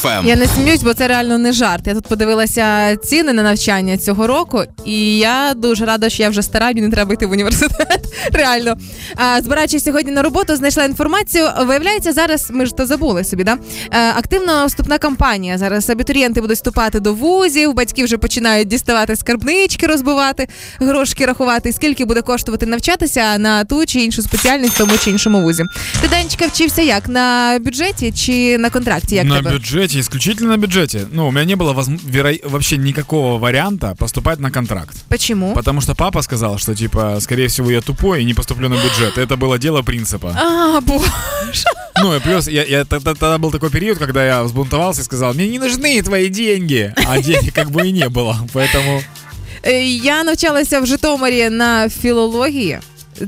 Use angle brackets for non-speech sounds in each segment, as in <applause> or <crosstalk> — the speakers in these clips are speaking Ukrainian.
Фем. Я не сміюсь, бо це реально не жарт. Я тут подивилася ціни на навчання цього року, і я дуже рада, що я вже стара, мені не треба йти в університет. <laughs> Реально. А, збираючись сьогодні на роботу, знайшла інформацію. Виявляється, зараз ми ж то забули собі, да? Е, активна вступна кампанія. Зараз абітурієнти будуть вступати до вузів, батьки вже починають діставати скарбнички, розбивати, грошки рахувати, скільки буде коштувати навчатися на ту чи іншу спеціальність в тому чи іншому вузі. Ти Данечка вчився як на бюджеті чи на контракті? Як на тебе? бюджете, исключительно на бюджете. Ну, у меня не было возм- веро- вообще никакого варианта поступать на контракт. Почему? Потому что папа сказал, что, типа, скорее всего, я тупой и не поступлю на бюджет. Это было дело принципа. А, бо Ну, и плюс, я, я, тогда, тогда был такой период, когда я взбунтовался и сказал, мне не нужны твои деньги. А денег как бы и не было. Поэтому... Е, я навчалася в Житомирі на філології.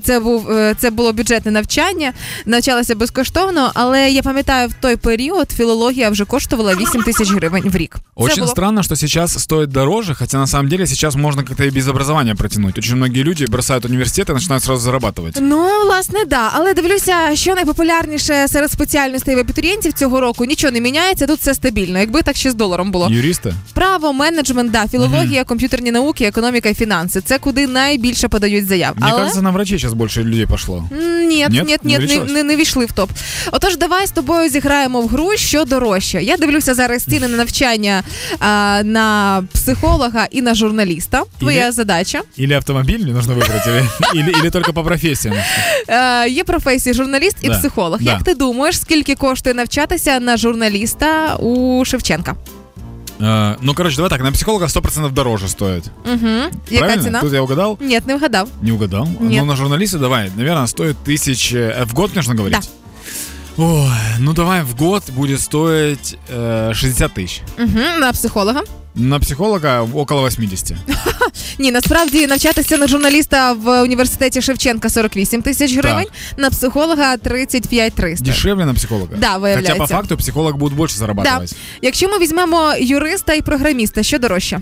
Це був е, це було бюджетне навчання, навчалася безкоштовно, але я пам'ятаю, в той період філологія вже коштувала 8 тисяч гривень в рік. Очень було странно, что сейчас стоит дороже, хотя на самом деле сейчас можно как-то и без образования протянуть. Очень многие люди бросают университет и начинают сразу зарабатывать. Ну, власне, да. Але дивлюся, що найпопулярніше серед спеціальностей в абітурієнтів цього року нічого не міняється. Тут все стабільно. Якби так ще з доларом було. Юристы? Право, менеджмент, да, філологія, комп'ютерні науки, економіка і фінанси. Це куди найбільше подають заяв. Мне Але... кажется, на врачей сейчас больше людей пошло. М, Ні, Нет? ні, Не ні, не, не, не війшли в топ. Отож, давай з тобою зіграємо в гру, що дорожче. Я дивлюся зараз ціни на навчання а, на психолога і на журналіста. Твоя Ілі- задача. Или автомобиль мне нужно выбрать, или, или, или по профессиям. Е, є професії журналіст і Да, психолог. да. Як ти думаєш, скільки коштує навчатися на журналіста у Шевченка? Э, ну, короче, давай так, на психолога 100% дороже стоит. Угу. Правильно? ціна? Тут я угадал? Ні, не вгадав. Не угадал. Нет. Ну, на журналиста давай, наверное, стоит тысяч... э, В год нужно говорить? Да. Ой, ну давай в год будет стоить э, 60 тысяч. Угу. На психолога? На психолога около 80. <laughs> Ні, насправді навчатися на журналіста в університеті Шевченка 48 тисяч гривень, на психолога 35 300. Дешевле на психолога. Да, виявляється. по факту психолог буде більше зарабатувати. Да. Якщо ми візьмемо юриста і програміста, що дорожче?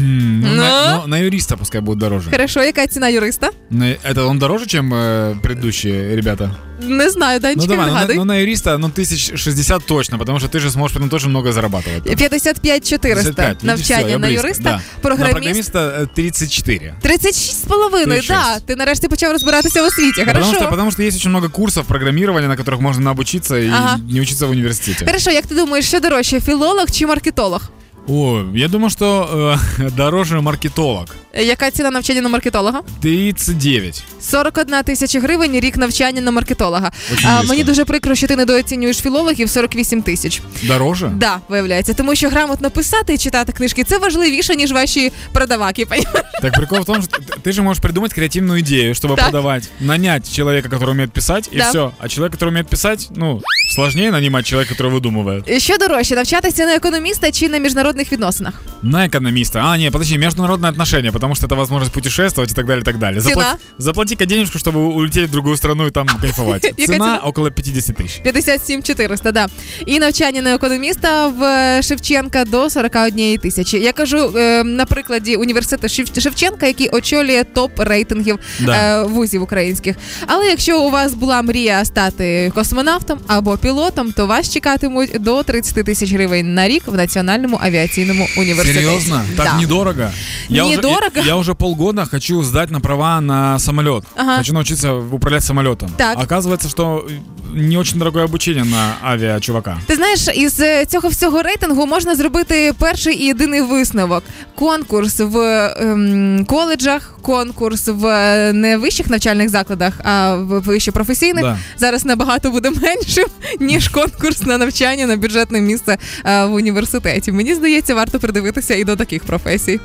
М, хм, ну, Ну? на, ну, на юриста пускай будет дороже. Хорошо, яка ціна юриста? На- Это он дороже, чем э, предыдущие ребята? Не знаю, Ну Данечка, давай, ну, на, нагадуй. ну, на юриста, ну, тысяч 60 точно, потому что ты же сможешь потом тоже много зарабатывать. там. 55 400 55, видишь, навчання всё, я на близко, юриста, да. На програміст программиста э, 34. 36 з половиною. 36. Да, ти нарешті почав розбиратися в освіті. Потому Хорошо. что, потому что есть очень много курсов программирования, на которых можно наобучиться и Ага. не учиться в университете. Хорошо, як ти думаєш, що дорожче, філолог чи маркетолог? О, я думаю, что э, дороже <laughs> маркетолог. Е, Яка ціна навчання на маркетолога? 39. 41 тисяча гривень рік навчання на маркетолога. Очень А, близько. мені дуже прикро, що ти недооцінюєш філологів 48 тисяч. Дороже? Да, виявляється, тому що грамотно писати і читати книжки це важливіше, ніж ваші продаваки. понімаєш? Так прикол в том, что ты- ты же можешь придумать креативную идею, чтобы Так. продавать. Нанять человека, который умеет писать, и Да. все. А человек, который умеет писать, ну, сложнее нанимать человека, который выдумывает. Що дорожче, навчатися на економіста чи на міжнародних відносинах? На экономиста. А, не, подожди, международные отношения, потому что это возможность путешествовать и так далее, и так далее. Цена? заплати-ка денежку, чтобы улететь в другую страну и там кайфовать. Яка <laughs> Цена ціна? около 50 тысяч. 57 400, да. І навчання на економіста в е, Шевченка до 41 тисячі. Я кажу е, на прикладі університету Шев- Шевченка, який очолює топ рейтингів Да. е, вузів українських. Але якщо у вас була мрія стати космонавтом або пілотом, то вас чекатимуть до 30 тисяч гривень на рік в Національному авіаційному університеті. Серьезно? Так Да. недорого? Я Уже, я, я уже полгода хочу сдать на права на самолет. Ага. Хочу научиться управлять самолетом. Так. Оказывается, что не очень дорогое обучение на авиачувака. Ти знаєш, із е, цього всього рейтингу можна зробити перший і єдиний висновок: конкурс в ем, коледжах, конкурс в е, не вищих навчальних закладах, а в вище професійних Да. зараз набагато буде меншим ніж конкурс на навчання на бюджетне місце е, в університеті. Мені здається, варто придивитися і до таких професій.